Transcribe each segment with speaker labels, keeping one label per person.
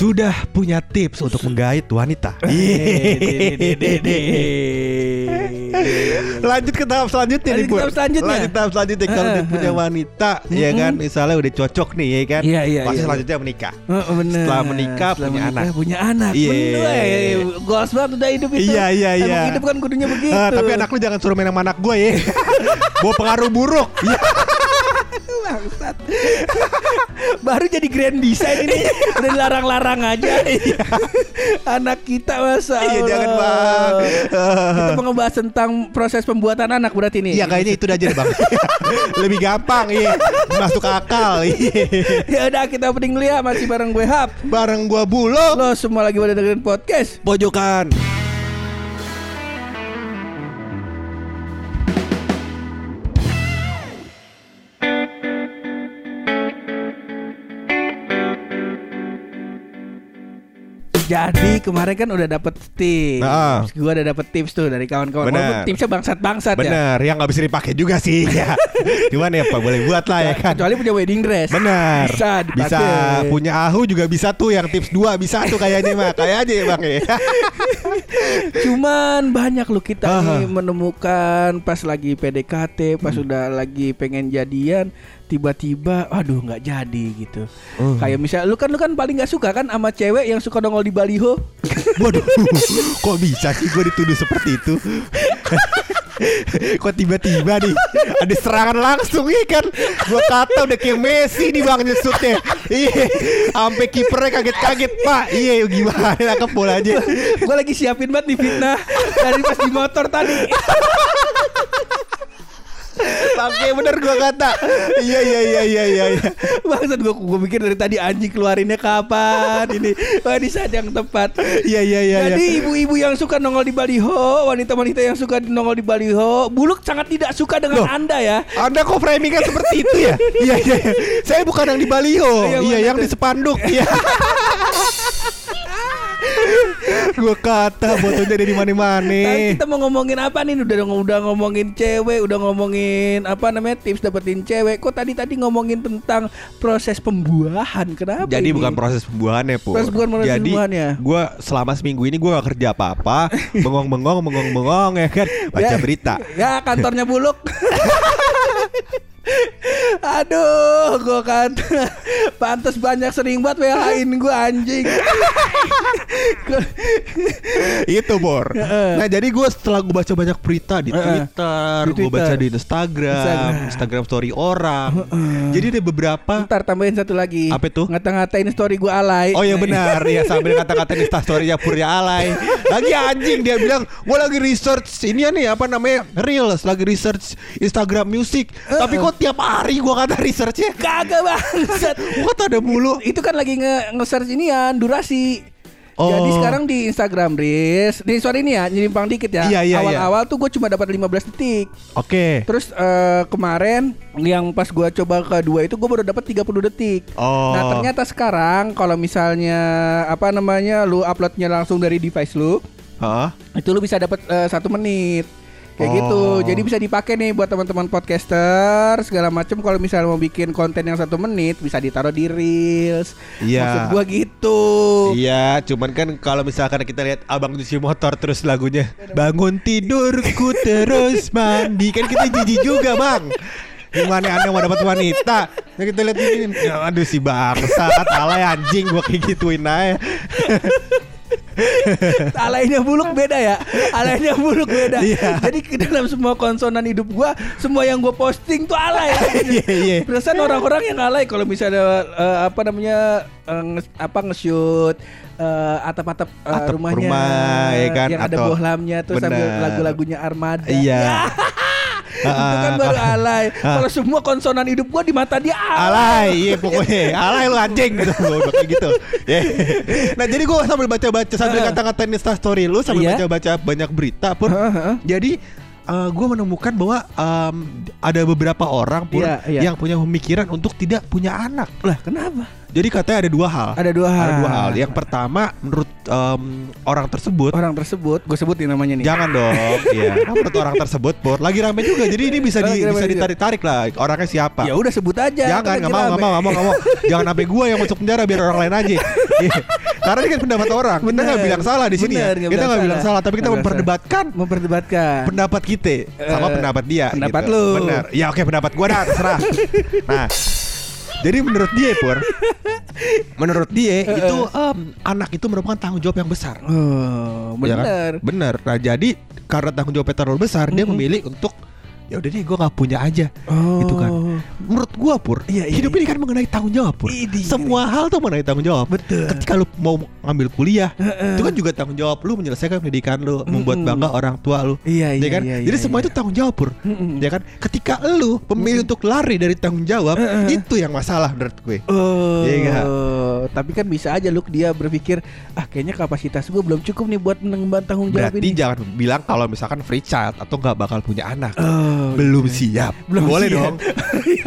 Speaker 1: Sudah punya tips untuk menggait wanita. Lanjut ke tahap selanjutnya
Speaker 2: Lanjut
Speaker 1: nih, Bu.
Speaker 2: tahap selanjutnya.
Speaker 1: Lanjut tahap selanjutnya kalau dia punya wanita, ya kan, misalnya udah cocok nih, ya kan.
Speaker 2: Iya, iya,
Speaker 1: Pasti
Speaker 2: iya.
Speaker 1: selanjutnya menikah.
Speaker 2: Oh, bener.
Speaker 1: Setelah menikah, punya
Speaker 2: menikah,
Speaker 1: anak.
Speaker 2: punya anak.
Speaker 1: Iya.
Speaker 2: Eh, goals banget udah hidup itu.
Speaker 1: Iya, iya, iya.
Speaker 2: Emang hidup kan kudunya begitu.
Speaker 1: Ah, tapi anak lu jangan suruh main sama anak gue ya. Bawa pengaruh buruk. Iya.
Speaker 2: Bangsat. Baru jadi grand design ini udah dilarang-larang aja. anak kita masa
Speaker 1: Iya, jangan, Bang.
Speaker 2: Kita mau ngebahas tentang proses pembuatan anak berarti nih.
Speaker 1: Iya kayaknya itu aja deh bang Lebih gampang iya Masuk akal iya
Speaker 2: ya udah kita opening dulu ya masih bareng gue Hap.
Speaker 1: Bareng gua bulog
Speaker 2: Lo semua lagi pada dengerin podcast.
Speaker 1: Pojokan
Speaker 2: Jadi kemarin kan udah dapet tips.
Speaker 1: Nah.
Speaker 2: Gue udah dapet tips tuh dari kawan-kawan. Walaupun tipsnya bangsat-bangsat ya.
Speaker 1: Bener Yang gak bisa dipakai juga sih ya. Cuman ya Pak boleh buat lah ya kan
Speaker 2: Kecuali punya wedding dress.
Speaker 1: Bener
Speaker 2: Bisa dipakai.
Speaker 1: Bisa Punya Ahu juga bisa tuh Yang tips 2 bisa tuh kayaknya mah Kayak aja ya bang ya
Speaker 2: Cuman banyak loh kita
Speaker 1: Aha.
Speaker 2: nih menemukan pas lagi PDKT, pas
Speaker 1: Hmm.
Speaker 2: udah lagi pengen jadian, tiba-tiba, aduh nggak jadi gitu.
Speaker 1: Oh.
Speaker 2: Kayak misal, lu kan lu kan paling nggak suka kan sama cewek yang suka nongol di baliho.
Speaker 1: Waduh Kok bisa sih gue dituduh seperti itu Kok tiba-tiba nih Ada serangan langsung ya kan Gua kata udah kayak Messi nih bang nyesutnya Iya Sampai kipernya kaget-kaget Pak Iya gimana nangkep bola aja
Speaker 2: Gue lagi siapin banget nih fitnah dari pas di motor tadi.
Speaker 1: Pakai bener gua kata Iya iya iya iya iya iya.
Speaker 2: Bangsat gue gue pikir dari tadi anjing keluarinnya kapan ini. Wah di saat yang tepat.
Speaker 1: Iya iya iya iya.
Speaker 2: Jadi ibu-ibu yang suka nongol di baliho, wanita-wanita yang suka nongol di baliho, Buluk sangat tidak suka dengan
Speaker 1: Loh.
Speaker 2: Anda ya.
Speaker 1: Anda kok framingnya seperti itu ya? Iya iya. iya. Saya bukan yang di baliho.
Speaker 2: Iya,
Speaker 1: Iya, yang
Speaker 2: tuh?
Speaker 1: di spanduk. Iya. gua kata fotonya ada di mana-mana.
Speaker 2: Kita mau ngomongin apa nih? Udah udah ngomongin cewek, udah ngomongin apa namanya tips dapetin cewek. Kok tadi tadi ngomongin tentang proses pembuahan? Kenapa?
Speaker 1: Jadi
Speaker 2: ini?
Speaker 1: bukan proses pembuahannya Pur
Speaker 2: Proses bukan proses
Speaker 1: Jadi
Speaker 2: pembuahannya.
Speaker 1: gue selama seminggu ini gue gak kerja apa-apa Bengong-bengong, bengong-bengong ya kan Baca
Speaker 2: Ya.
Speaker 1: berita
Speaker 2: Ya kantornya Buluk. Aduh, gua kan pantas banyak sering banget WH-in gua anjing.
Speaker 1: Itu Bor Nah jadi gue setelah gue baca banyak berita di. Twitter
Speaker 2: Di
Speaker 1: Gue baca di Instagram
Speaker 2: Instagram.
Speaker 1: Instagram story orang Jadi ada beberapa
Speaker 2: Ntar tambahin satu lagi.
Speaker 1: Apa itu?
Speaker 2: Ngata-ngatain story gua alay.
Speaker 1: Oh iya benar ya sambil kata-kata di storynya Purya Alay Lagi anjing dia bilang Gue lagi research ini ya nih apa namanya Reels Lagi research Instagram music Tapi kok tiap hari gue kata researchnya
Speaker 2: Kagak bangsat.
Speaker 1: Kok kata ada mulu
Speaker 2: Itu kan lagi nge- nge-search ini ya durasi.
Speaker 1: Oh.
Speaker 2: Jadi sekarang di Instagram Reels, di sorry ini ya, nyimpang dikit ya.
Speaker 1: Iya, iya,
Speaker 2: Awal-awal tuh gue cuma dapat 15 detik.
Speaker 1: Oke
Speaker 2: Terus eh, kemarin yang pas gua coba kedua itu gue baru dapat 30 detik.
Speaker 1: Oh.
Speaker 2: Nah ternyata sekarang kalau misalnya apa namanya lu uploadnya langsung dari device lu,
Speaker 1: Hah?
Speaker 2: itu lu bisa dapat eh, satu menit. Kayak
Speaker 1: Oh.
Speaker 2: gitu. Jadi bisa dipakai nih buat teman-teman podcaster segala macam kalau misalnya mau bikin konten yang satu menit bisa ditaruh di reels.
Speaker 1: Iya.
Speaker 2: Maksud gua gitu.
Speaker 1: Iya, cuman kan kalau misalkan kita lihat abang cuci motor terus lagunya bangun tidurku terus mandi kan kita jijik juga bang. Gimana anda mau dapat wanita? Nah, kita lihat ini, ya, aduh si bangsa, alay anjing gua kayak gituin aja.
Speaker 2: Alaynya buluk beda ya. Alaynya buluk beda.
Speaker 1: Iya.
Speaker 2: Jadi ke dalam semua konsonan hidup gua, semua yang gua posting tuh alay.
Speaker 1: Iya, iya.
Speaker 2: Perasaan orang-orang yang alay kalau misalnya eh, apa namanya nge- apa nge-shoot eh, atap-atap
Speaker 1: Atap
Speaker 2: rumahnya
Speaker 1: rumah, ya kan?
Speaker 2: yang ada
Speaker 1: Atau-
Speaker 2: bohlamnya terus sambil lagu-lagunya Armada.
Speaker 1: Iya.
Speaker 2: Ya, itu kan baru alay.
Speaker 1: Ah.
Speaker 2: Kalau semua konsonan hidup gua di mata dia alay.
Speaker 1: Alay, iya pokoknya alay lu anjing gitu, kayak gitu. Ya. Nah jadi gua sambil baca-baca sambil
Speaker 2: Heeh.
Speaker 1: kata-katain Insta story lu sambil
Speaker 2: Iya.
Speaker 1: baca-baca banyak berita pun.
Speaker 2: Heeh, heeh.
Speaker 1: Jadi gue menemukan bahwa em, ada beberapa orang pur
Speaker 2: Iya, iya.
Speaker 1: yang punya pemikiran untuk tidak punya anak.
Speaker 2: Lah, kenapa?
Speaker 1: Jadi katanya ada dua hal.
Speaker 2: Ada dua hal.
Speaker 1: Ada dua hal. Yang pertama, menurut em, orang tersebut,
Speaker 2: Orang tersebut, gue sebutin namanya nih.
Speaker 1: jangan dong. Iya. Menurut orang tersebut, pur lagi rame juga. Jadi ini bisa di, bisa ditarik-tarik lah. Orangnya siapa?
Speaker 2: Ya udah sebut aja.
Speaker 1: Jangan,
Speaker 2: Kan
Speaker 1: nggak mau, nggak mau, nggak mau, nggak mau. Jangan sampai gue yang masuk penjara biar orang lain aja. Iya. Karena ini kan pendapat orang. Kita
Speaker 2: Bener.
Speaker 1: nggak bilang salah di sini ya.
Speaker 2: Bener, nggak
Speaker 1: Kita nggak bilang
Speaker 2: salah.
Speaker 1: tapi kita memperdebatkan
Speaker 2: Memperdebatkan.
Speaker 1: pendapat kita sama
Speaker 2: Eh,
Speaker 1: pendapat dia.
Speaker 2: pendapat
Speaker 1: gitu.
Speaker 2: lu.
Speaker 1: Benar. Ya oke pendapat gua dah terserah. nah, jadi menurut dia Pur, menurut dia itu em, anak itu merupakan tanggung jawab yang besar.
Speaker 2: Oh,
Speaker 1: Ya kan?
Speaker 2: bener.
Speaker 1: Bener. Nah jadi karena tanggung jawabnya terlalu besar, dia memilih untuk ya udah deh gue nggak punya aja.
Speaker 2: Oh.
Speaker 1: Itu kan. Menurut gua Pur,
Speaker 2: Iya, iya,
Speaker 1: hidup ini kan mengenai tanggung jawab Pur.
Speaker 2: Idih.
Speaker 1: Semua hal tuh mengenai tanggung jawab.
Speaker 2: Betul.
Speaker 1: Ketika lu mau ngambil kuliah,
Speaker 2: Heeh.
Speaker 1: itu kan juga tanggung jawab lu menyelesaikan pendidikan lu, membuat
Speaker 2: Mm-mm.
Speaker 1: bangga orang tua lu.
Speaker 2: Iya,
Speaker 1: Ya
Speaker 2: iya,
Speaker 1: kan?
Speaker 2: iya,
Speaker 1: Jadi
Speaker 2: iya,
Speaker 1: semua
Speaker 2: iya.
Speaker 1: itu tanggung jawab Pur.
Speaker 2: Mm-mm.
Speaker 1: Ya kan? Ketika lu memilih untuk lari dari tanggung jawab,
Speaker 2: Heeh.
Speaker 1: itu yang masalah menurut gue.
Speaker 2: Oh,
Speaker 1: Iya nggak?
Speaker 2: tapi kan bisa aja lu dia berpikir ah kayaknya kapasitas gue belum cukup nih buat mengemban tanggung jawab
Speaker 1: Berarti
Speaker 2: ini.
Speaker 1: jangan bilang kalau misalkan free child atau nggak bakal punya anak.
Speaker 2: Oh,
Speaker 1: Belum
Speaker 2: iya.
Speaker 1: siap.
Speaker 2: Belum
Speaker 1: Boleh
Speaker 2: siap.
Speaker 1: dong.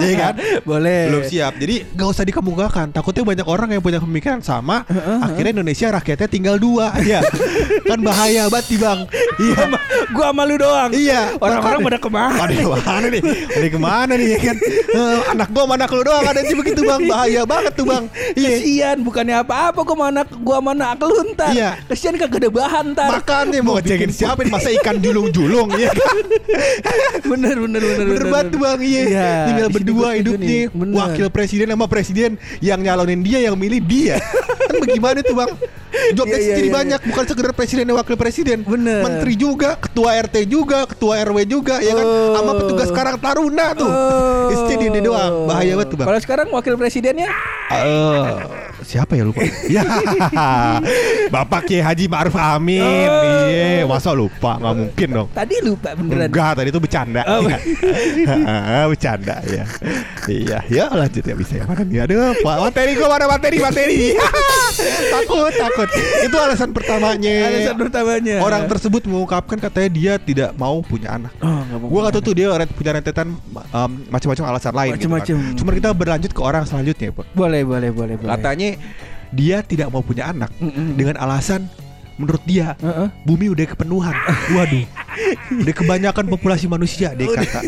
Speaker 1: Iya kan?
Speaker 2: Boleh.
Speaker 1: Belum siap. Jadi nggak usah dikemukakan. Takutnya banyak orang yang punya pemikiran sama. Akhirnya Indonesia rakyatnya tinggal dua. Iya. kan bahaya banget nih bang. Iya.
Speaker 2: Gua sama lu doang.
Speaker 1: Iya.
Speaker 2: Orang-orang pada ke mana?
Speaker 1: Pada ke mana nih? Pada ke mana nih ya kan? Eh, anak gua sama anak lu doang ada sih begitu bang. Bahaya banget tuh bang. Iya.
Speaker 2: Kesian bukannya apa-apa gua sama anak gua sama anak lu ntar.
Speaker 1: Iya.
Speaker 2: Kesian kagak ada bahan ntar.
Speaker 1: Makanya mau ngecekin siapa masa ikan julung-julung ya kan?
Speaker 2: bener bener bener
Speaker 1: tuh bang iya.
Speaker 2: Iya,
Speaker 1: Tinggal berdua hidupnya
Speaker 2: nih. Bener.
Speaker 1: Wakil presiden sama presiden Yang nyalonin dia Yang milih dia Kan bagaimana tuh bang Job
Speaker 2: Iya,
Speaker 1: desk
Speaker 2: iya,
Speaker 1: jadi
Speaker 2: iya,
Speaker 1: banyak Bukan sekedar presiden dan wakil presiden
Speaker 2: Bener.
Speaker 1: Menteri juga Ketua RT juga Ketua RW juga Ya kan
Speaker 2: Oh.
Speaker 1: Sama petugas Karang Taruna tuh
Speaker 2: Oh.
Speaker 1: Istri dia doang Bahaya banget tuh bang
Speaker 2: Kalau sekarang wakil presidennya
Speaker 1: Eh, Siapa ya lupa Ya Bapak Kiai Haji Ma'ruf Amin
Speaker 2: Oh.
Speaker 1: Iya Masa lupa Nggak mungkin dong
Speaker 2: tadi lupa beneran.
Speaker 1: Enggak, tadi itu bercanda.
Speaker 2: Oh,
Speaker 1: Iya. bercanda ya. Iya, ya lanjut ya bisa ya. Mana nih? Aduh, Pak, materi gua mana materi materi. takut, takut. Itu alasan pertamanya.
Speaker 2: Alasan pertamanya.
Speaker 1: Orang tersebut mengungkapkan katanya dia tidak mau punya anak.
Speaker 2: Oh, mau
Speaker 1: Gua nggak tahu tuh dia punya rentetan um, macam-macam alasan lain. gitu kan.
Speaker 2: Macam-macam.
Speaker 1: Cuman kita berlanjut ke orang selanjutnya, Pak.
Speaker 2: Boleh, boleh, boleh, boleh.
Speaker 1: Katanya dia tidak mau punya anak
Speaker 2: Mm-mm.
Speaker 1: dengan alasan menurut dia
Speaker 2: Heeh.
Speaker 1: bumi udah kepenuhan. Waduh. Udah kebanyakan populasi manusia dia kata.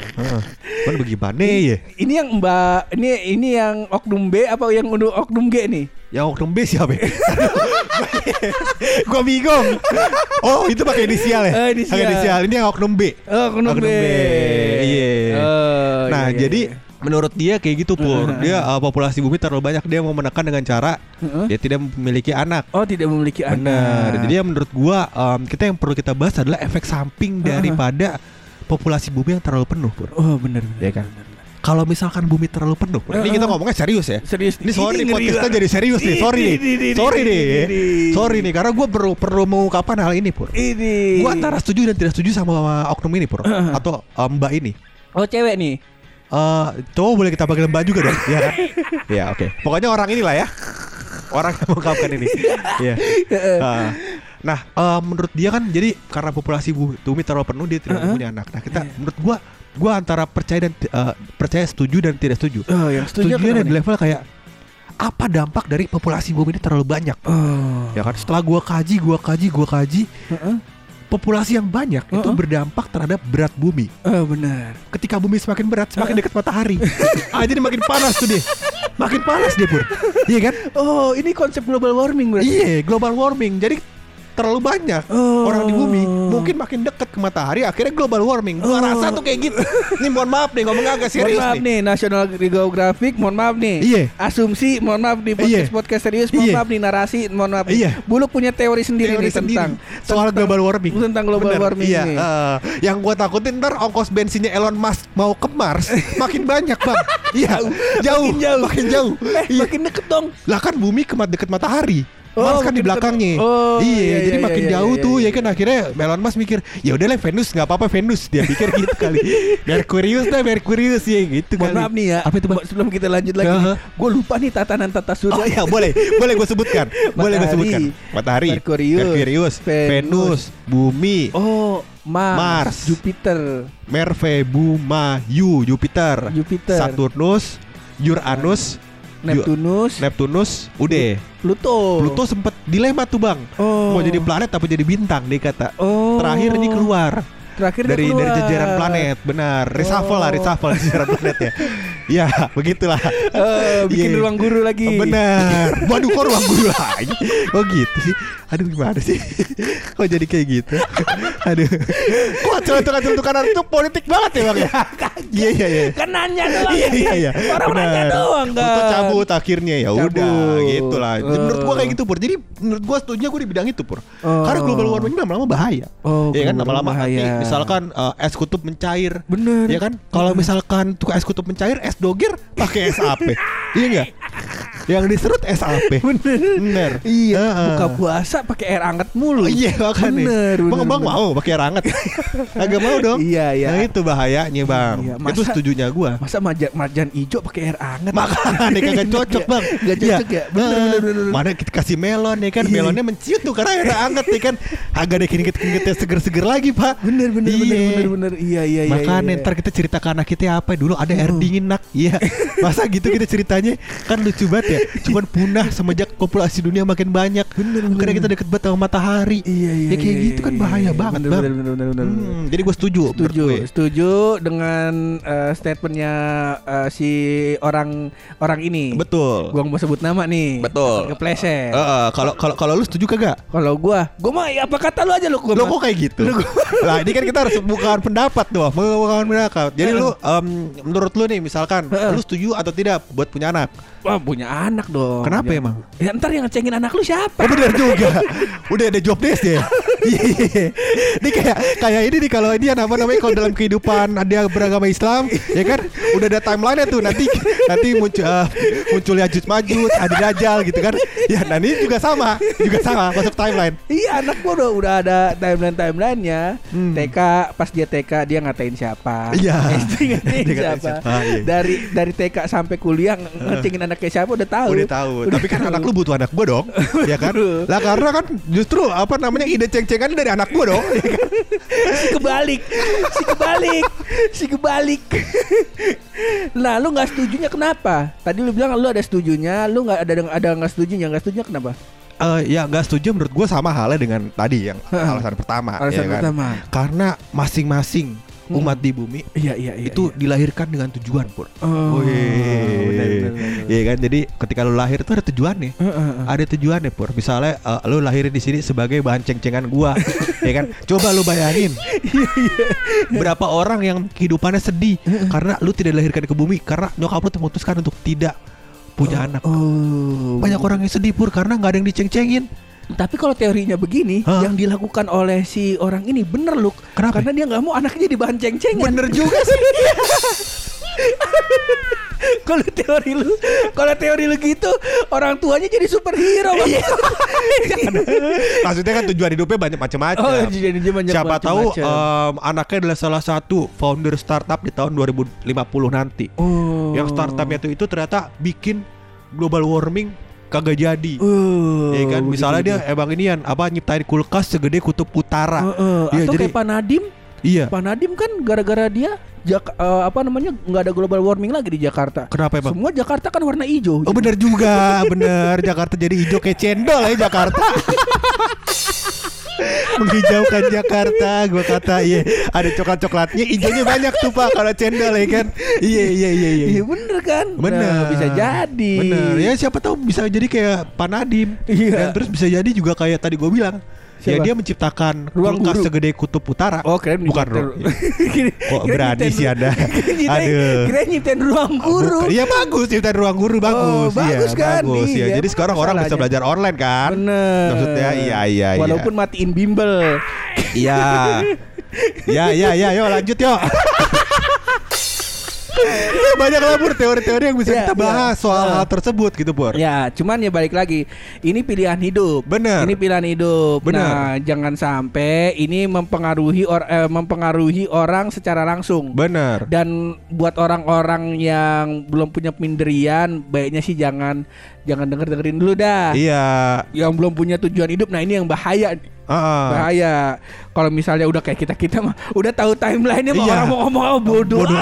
Speaker 1: Heeh. Cuman bagaimana ya?
Speaker 2: Ini yang Mbak, ini ini yang oknum B apa yang oknum G nih?
Speaker 1: Yang oknum B siapa? ya? Gua bingung. Oh, itu pakai inisial ya?
Speaker 2: Oh, inisial.
Speaker 1: Pakai inisial. Ini yang oknum B.
Speaker 2: Oh, oknum, B.
Speaker 1: Iya.
Speaker 2: Oh,
Speaker 1: nah,
Speaker 2: iya, iya,
Speaker 1: jadi
Speaker 2: iya.
Speaker 1: menurut dia kayak gitu pur. Dia uh, populasi bumi terlalu banyak. Dia mau menekan dengan cara
Speaker 2: Heeh.
Speaker 1: dia tidak memiliki anak.
Speaker 2: Oh, tidak memiliki
Speaker 1: Benar.
Speaker 2: anak.
Speaker 1: Jadi ya menurut gua um, kita yang perlu kita bahas adalah efek samping daripada populasi bumi yang terlalu penuh, Pur.
Speaker 2: Oh, benar.
Speaker 1: Iya kan? Kalau misalkan bumi terlalu penuh, Pur. Ini kita ngomongnya serius ya.
Speaker 2: Serius.
Speaker 1: Ini sorry podcastnya
Speaker 2: banget.
Speaker 1: jadi serius nih. Sorry
Speaker 2: Ini,
Speaker 1: nih.
Speaker 2: ini, ini,
Speaker 1: Sorry
Speaker 2: ini,
Speaker 1: nih.
Speaker 2: ini.
Speaker 1: Sorry nih karena gua perlu perlu mengungkapkan hal ini, Pur.
Speaker 2: Ini.
Speaker 1: Gua antara setuju dan tidak setuju sama oknum ini, Pur.
Speaker 2: Heeh.
Speaker 1: Atau um, Mbak ini.
Speaker 2: Oh, cewek nih.
Speaker 1: Eh, cowok boleh kita panggil Mbak juga dong, ya kan? Ya, oke. Pokoknya orang inilah ya. Orang yang mengungkapkan ini. Iya. Ah. Nah, eh, menurut dia kan jadi karena populasi bu- bumi terlalu penuh dia tidak
Speaker 2: Heeh.
Speaker 1: punya anak. Nah, kita menurut gua gua antara percaya dan eh, percaya setuju dan tidak setuju.
Speaker 2: Oh, yang setuju
Speaker 1: Setuju
Speaker 2: kenapa
Speaker 1: di level kayak apa dampak dari populasi bumi ini terlalu banyak?
Speaker 2: Oh.
Speaker 1: Ya kan setelah gua kaji, gua kaji, gua kaji,
Speaker 2: Heeh.
Speaker 1: populasi yang banyak itu
Speaker 2: Heeh.
Speaker 1: berdampak terhadap berat bumi.
Speaker 2: Oh, benar.
Speaker 1: Ketika bumi semakin berat, semakin dekat matahari. ah, jadi makin panas tuh dia. Makin panas dia pur. Iya kan?
Speaker 2: Oh, ini konsep global warming berarti.
Speaker 1: Iya, global warming. Jadi terlalu banyak
Speaker 2: Oh.
Speaker 1: orang di bumi mungkin makin dekat ke matahari akhirnya global warming. Gua
Speaker 2: Oh.
Speaker 1: rasa tuh kayak gitu. Nih mohon maaf nih ngomong agak
Speaker 2: Mohon
Speaker 1: serius
Speaker 2: maaf
Speaker 1: nih.
Speaker 2: nih National Geographic Mohon maaf nih
Speaker 1: Iya.
Speaker 2: Asumsi Mohon maaf di
Speaker 1: Iya.
Speaker 2: podcast-podcast serius Mohon
Speaker 1: Iya.
Speaker 2: maaf nih narasi Mohon maaf nih.
Speaker 1: Iya.
Speaker 2: Buluk punya teori sendiri
Speaker 1: Teori
Speaker 2: nih
Speaker 1: sendiri
Speaker 2: tentang
Speaker 1: soal
Speaker 2: tentang-
Speaker 1: global warming.
Speaker 2: Tentang global
Speaker 1: Bener,
Speaker 2: warming
Speaker 1: iya, eh, yang gua takutin ntar ongkos bensinnya Elon Musk mau ke Mars makin banyak bang. Iya, jauh,
Speaker 2: Makin jauh.
Speaker 1: makin jauh.
Speaker 2: Eh
Speaker 1: Iya.
Speaker 2: makin deket dong
Speaker 1: Lah kan bumi kemat deket matahari.
Speaker 2: Oh,
Speaker 1: Mars kan di belakangnya.
Speaker 2: Oh,
Speaker 1: iya,
Speaker 2: iya,
Speaker 1: jadi
Speaker 2: iya,
Speaker 1: makin
Speaker 2: iya,
Speaker 1: jauh
Speaker 2: iya,
Speaker 1: tuh
Speaker 2: iya.
Speaker 1: ya kan akhirnya Elon Musk mikir, ya udahlah Venus nggak apa-apa Venus dia pikir gitu kali. Merkurius dah Merkurius ya gitu
Speaker 2: Mohon
Speaker 1: kali.
Speaker 2: maaf nih ya
Speaker 1: Apa itu bang?
Speaker 2: Sebelum kita lanjut lagi
Speaker 1: Aha.
Speaker 2: Gue lupa nih tatanan tata surya
Speaker 1: Oh iya boleh, boleh gue sebutkan, boleh gue
Speaker 2: Matahari,
Speaker 1: sebutkan. Matahari,
Speaker 2: Merkurius,
Speaker 1: Merkurius,
Speaker 2: Venus,
Speaker 1: Venus, Bumi,
Speaker 2: Oh Mars,
Speaker 1: Mars.
Speaker 2: Jupiter,
Speaker 1: Merve, Buma, Yu, Jupiter,
Speaker 2: Jupiter,
Speaker 1: Saturnus, Uranus,
Speaker 2: Neptunus,
Speaker 1: Neptunus, udah.
Speaker 2: Pluto.
Speaker 1: Pluto sempet dilema tuh bang.
Speaker 2: Oh.
Speaker 1: Mau jadi planet apa jadi bintang dia kata.
Speaker 2: Oh.
Speaker 1: Terakhir ini keluar
Speaker 2: Terakhir
Speaker 1: dari
Speaker 2: keluar.
Speaker 1: dari jajaran planet, benar. Reshuffle lah,
Speaker 2: Oh.
Speaker 1: reshuffle jajaran planet ya. Ya, begitulah.
Speaker 2: Eh, bikin
Speaker 1: Iya.
Speaker 2: ruang guru lagi.
Speaker 1: Benar. Waduh kok ruang guru lagi. Oh gitu sih. Aduh gimana sih? Kok jadi kayak gitu? Aduh. Kok celutukan-celutukan itu politik banget ya bang ya? Iya iya iya.
Speaker 2: Kan nanya doang.
Speaker 1: Iya iya iya.
Speaker 2: Orang nanya doang kan.
Speaker 1: Itu cabut akhirnya ya udah
Speaker 2: Cabut.
Speaker 1: gitu lah.
Speaker 2: Eh.
Speaker 1: Menurut gua kayak gitu pur. Jadi menurut gua setuju gua di bidang itu pur.
Speaker 2: Oh.
Speaker 1: Karena global warming lama-lama bahaya.
Speaker 2: Oh,
Speaker 1: Iya kan lama-lama nanti misalkan eh, es kutub mencair.
Speaker 2: Bener.
Speaker 1: Ya kan? Kalau misalkan tuh es kutub mencair, es doger pakai es AP. iya enggak? Yang diserut es AP.
Speaker 2: Bener.
Speaker 1: Bener.
Speaker 2: Iya,
Speaker 1: Heeh.
Speaker 2: buka puasa pakai air anget mulu.
Speaker 1: Oh, iya makanya.
Speaker 2: Bener, bener,
Speaker 1: bang, bang
Speaker 2: bener.
Speaker 1: mau pakai air hangat. Agak mau dong.
Speaker 2: Iya, iya.
Speaker 1: Nah itu bahayanya bang.
Speaker 2: Iya,
Speaker 1: Itu
Speaker 2: masa-
Speaker 1: setujunya gua.
Speaker 2: Masa marjan, marjan hijau pakai air anget?
Speaker 1: Makanya kagak cocok bang
Speaker 2: Gak cocok ya? Bener,
Speaker 1: Heeh.
Speaker 2: bener, bener, bener.
Speaker 1: Mana kita kasih melon ya kan
Speaker 2: Iya.
Speaker 1: Melonnya menciut tuh Karena airnya hangat ya kan Agak ada keringet-keringetnya seger-seger lagi pak
Speaker 2: Bener, bener,
Speaker 1: Iya.
Speaker 2: bener, bener, bener. Iya, iya, iya.
Speaker 1: Makanya
Speaker 2: iya.
Speaker 1: ntar kita cerita ke anak kita apa Dulu ada air dingin nak Iya Masa gitu kita ceritanya Kan lucu banget ya Cuman punah semenjak populasi dunia makin banyak
Speaker 2: Bener, bener,
Speaker 1: Karena kita deket banget sama matahari
Speaker 2: Iya, iya,
Speaker 1: Ya kayak
Speaker 2: iya,
Speaker 1: gitu kan
Speaker 2: iya,
Speaker 1: bahaya
Speaker 2: iya.
Speaker 1: banget
Speaker 2: bener,
Speaker 1: bang
Speaker 2: bener, bener, bener, bener, bener.
Speaker 1: Hmm, Jadi gue setuju
Speaker 2: Setuju,
Speaker 1: gue.
Speaker 2: setuju dengan eh, statementnya eh, si orang orang ini.
Speaker 1: Betul
Speaker 2: nggak mau sebut nama nih.
Speaker 1: Betul.
Speaker 2: Kepleset.
Speaker 1: Kalau kalau kalau lu setuju kagak?
Speaker 2: Kalau gua, gua mah ya apa kata lu aja lu gua.
Speaker 1: Lo
Speaker 2: mah.
Speaker 1: kok kayak gitu? Lah ini kan kita harus bukan pendapat tuh, bukan pendapat. Jadi lu em, menurut lu nih misalkan lu setuju atau tidak buat punya anak?
Speaker 2: Wah, punya anak dong.
Speaker 1: Kenapa emang?
Speaker 2: Ya ntar yang ngecengin anak lu siapa?
Speaker 1: Oh benar juga. Udah ada job desk ya. Iya iya. iya. Ini kayak kayak ini nih kalau ini apa namanya kalau dalam kehidupan dia beragama Islam ya kan udah ada timeline tuh nanti nanti muncul eh, muncul Yajud Majud, ada Dajjal gitu kan. Ya nah ini juga sama, juga sama masuk timeline.
Speaker 2: Iya anak gua udah udah ada timeline timelinenya.
Speaker 1: Hmm.
Speaker 2: TK pas dia TK dia ngatain siapa?
Speaker 1: Iya.
Speaker 2: SD ngatain
Speaker 1: Dia
Speaker 2: siapa?
Speaker 1: siapa, iya.
Speaker 2: Dari dari TK sampai kuliah nge- ngecengin anaknya siapa udah tahu.
Speaker 1: Udah tahu. Tapi kan
Speaker 2: tahu.
Speaker 1: anak lu butuh anak gua dong, ya kan? Lah karena kan justru apa namanya ide ceng-cengan dari anak gua dong. ya kan?
Speaker 2: si kebalik, si kebalik, si kebalik. nah, lu nggak setujunya kenapa? Tadi lu bilang lu ada setujunya, lu nggak ada ada nggak setujunya, nggak setujunya kenapa?
Speaker 1: Eh, ya nggak setuju menurut gua sama halnya dengan tadi yang alasan pertama.
Speaker 2: Alasan
Speaker 1: ya kan?
Speaker 2: pertama.
Speaker 1: Karena masing-masing. Umat di bumi
Speaker 2: Iya iya iya.
Speaker 1: itu
Speaker 2: iya.
Speaker 1: dilahirkan dengan tujuan pur.
Speaker 2: Oh, benar.
Speaker 1: Iya kan jadi ketika lu lahir tuh ada tujuannya.
Speaker 2: Heeh, heeh.
Speaker 1: Ada tujuannya pur. Misalnya eh, lu lahir di sini sebagai bahan ceng-cengan gua, ya kan? Coba lu bayangin. Berapa orang yang kehidupannya sedih karena lu tidak dilahirkan ke bumi karena nyokap lu memutuskan untuk tidak punya anak.
Speaker 2: Oh.
Speaker 1: Banyak orang yang sedih pur karena nggak ada yang diceng-cengin.
Speaker 2: Tapi kalau teorinya begini,
Speaker 1: Hah?
Speaker 2: yang dilakukan oleh si orang ini bener loh.
Speaker 1: Kenapa?
Speaker 2: Karena dia nggak mau anaknya jadi bahan ceng-cengan.
Speaker 1: Bener juga sih.
Speaker 2: kalau teori lu, kalau teori lu gitu, orang tuanya jadi superhero. Bang.
Speaker 1: Iya. Maksudnya kan tujuan hidupnya banyak macam-macam.
Speaker 2: Oh,
Speaker 1: Siapa tahu
Speaker 2: macam-macam.
Speaker 1: em, anaknya adalah salah satu founder startup di tahun 2050 nanti.
Speaker 2: Oh.
Speaker 1: Yang startupnya itu itu ternyata bikin global warming kagak jadi.
Speaker 2: Oh,
Speaker 1: ya kan, misalnya dia emang inian apa nyiptain kulkas segede kutub utara.
Speaker 2: Heeh,
Speaker 1: Iya,
Speaker 2: atau
Speaker 1: jadi-
Speaker 2: kayak Pak Nadim,
Speaker 1: Iya.
Speaker 2: Pak Nadim kan gara-gara dia Jak- eh, apa namanya nggak ada global warming lagi di Jakarta.
Speaker 1: Kenapa emang?
Speaker 2: Semua Jakarta kan warna hijau.
Speaker 1: Oh bener juga, bener Jakarta jadi hijau kayak cendol ya Jakarta. Menghijaukan Jakarta, gua kata iya ada coklat coklatnya, hijaunya banyak tuh pak kalau cendol ya kan. Iya iya iya iya.
Speaker 2: Iya bener kan?
Speaker 1: Bener
Speaker 2: Nah, bisa jadi.
Speaker 1: Bener Ya siapa tahu bisa jadi kayak Pak Nadim
Speaker 2: Iya.
Speaker 1: Dan terus bisa jadi juga kayak tadi gue bilang Ya
Speaker 2: Siapa?
Speaker 1: dia menciptakan
Speaker 2: Ruang
Speaker 1: kulkas
Speaker 2: guru.
Speaker 1: segede kutub utara
Speaker 2: Oh keren
Speaker 1: Bukan
Speaker 2: nyiptain-
Speaker 1: ruang Kok berani sih Anda?
Speaker 2: Aduh. Kira nyiptain ruang guru.
Speaker 1: Iya bagus Ciptaan ruang guru bagus
Speaker 2: Oh, bagus
Speaker 1: iya,
Speaker 2: kan?
Speaker 1: bagus, ya.
Speaker 2: Iya,
Speaker 1: Jadi sekarang orang bisa belajar online kan
Speaker 2: Bener.
Speaker 1: Maksudnya iya iya iya
Speaker 2: Walaupun matiin bimbel.
Speaker 1: Iya Ya ya ya Yuk lanjut yuk Ya, banyak lah Pur teori-teori yang bisa
Speaker 2: Iya,
Speaker 1: kita bahas
Speaker 2: iya.
Speaker 1: soal
Speaker 2: Nah.
Speaker 1: hal tersebut gitu Pur
Speaker 2: Ya, cuman ya balik lagi. Ini pilihan hidup.
Speaker 1: Bener.
Speaker 2: Ini pilihan hidup.
Speaker 1: Bener.
Speaker 2: Nah, jangan sampai ini mempengaruhi or, eh, mempengaruhi orang secara langsung.
Speaker 1: Bener
Speaker 2: Dan buat orang-orang yang belum punya pendirian, baiknya sih jangan jangan denger dengerin dulu dah.
Speaker 1: Iya
Speaker 2: Yang belum punya tujuan hidup, nah ini yang bahaya.
Speaker 1: Heeh.
Speaker 2: Bahaya. Kalau misalnya udah kayak kita kita mah udah tahu timelinenya
Speaker 1: Iya.
Speaker 2: orang mau ngomong apa bodoh.
Speaker 1: Bodoh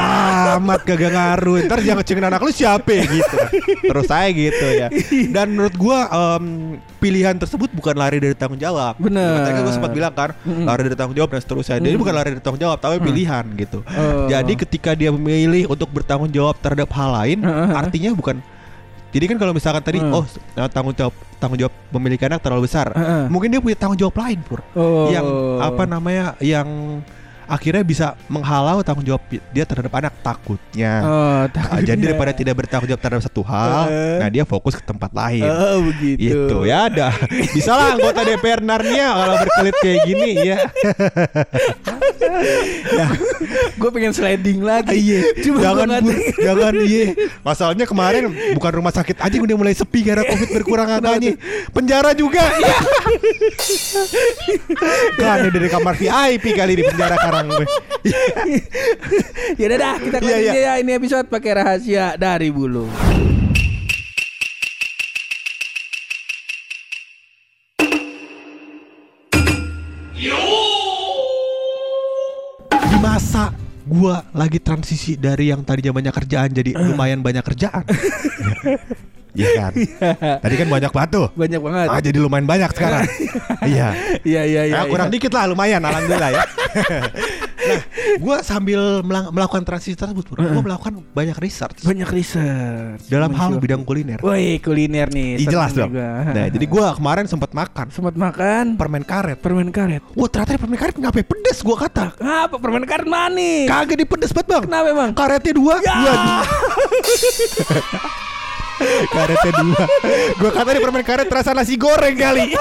Speaker 1: amat kagak ngaruh Ntar yang ngecengin anak lu siapa ya, gitu Terus saya gitu ya Dan menurut gua em, Pilihan tersebut bukan lari dari tanggung jawab
Speaker 2: Bener.
Speaker 1: Tadi kan gue sempat bilang kan Lari dari tanggung jawab dan seterusnya Jadi bukan lari dari tanggung jawab Tapi pilihan gitu
Speaker 2: Oh.
Speaker 1: Jadi ketika dia memilih Untuk bertanggung jawab terhadap hal lain
Speaker 2: Heeh.
Speaker 1: Artinya bukan jadi kan kalau misalkan tadi
Speaker 2: Hmm.
Speaker 1: oh eh, tanggung jawab tanggung jawab memiliki anak terlalu besar,
Speaker 2: Heeh.
Speaker 1: mungkin dia punya tanggung jawab lain pur,
Speaker 2: Oh.
Speaker 1: yang apa namanya yang akhirnya bisa menghalau tanggung jawab dia terhadap anak takutnya.
Speaker 2: Oh,
Speaker 1: Ah,
Speaker 2: takutnya.
Speaker 1: jadi daripada tidak bertanggung jawab terhadap satu hal,
Speaker 2: Eh.
Speaker 1: nah dia fokus ke tempat lain.
Speaker 2: Oh, begitu.
Speaker 1: Itu ya ada. Bisa lah anggota DPR Narnia kalau berkelit kayak gini ya.
Speaker 2: Gue pengen sliding lagi.
Speaker 1: Iya,
Speaker 2: Cuma
Speaker 1: jangan
Speaker 2: tahu.
Speaker 1: jangan iya. Masalahnya kemarin bukan rumah sakit aja udah mulai sepi karena covid berkurang angkanya. Penjara juga. Iya. kan ini dari kamar VIP kali di penjara karang gue.
Speaker 2: ya udah dah kita aja ya ini episode pakai rahasia dari bulu.
Speaker 1: Masa gua lagi transisi dari yang tadinya banyak kerjaan jadi lumayan banyak kerjaan. Iya kan? Tadi kan banyak batu.
Speaker 2: Banyak banget.
Speaker 1: Ah jadi lumayan banyak sekarang. Iya.
Speaker 2: Iya iya iya.
Speaker 1: Ya, kurang
Speaker 2: iya.
Speaker 1: dikit lah lumayan alhamdulillah ya. nah, gue sambil melakukan transisi tersebut, gue melakukan banyak research
Speaker 2: Banyak research.
Speaker 1: dalam hal
Speaker 2: Mencoba.
Speaker 1: bidang kuliner.
Speaker 2: Woi kuliner nih.
Speaker 1: Ih, jelas dong. Nah, jadi gue kemarin sempat makan
Speaker 2: sempat makan
Speaker 1: permen karet.
Speaker 2: permen karet.
Speaker 1: Wah ternyata permen karet ngapain pedes gue kata.
Speaker 2: Apa permen karet manis?
Speaker 1: Kagak dipedes banget bang.
Speaker 2: Kenapa emang?
Speaker 1: Karetnya dua,
Speaker 2: Ya.
Speaker 1: dua. karetnya dua. Gue kata di permen karet terasa nasi goreng kali.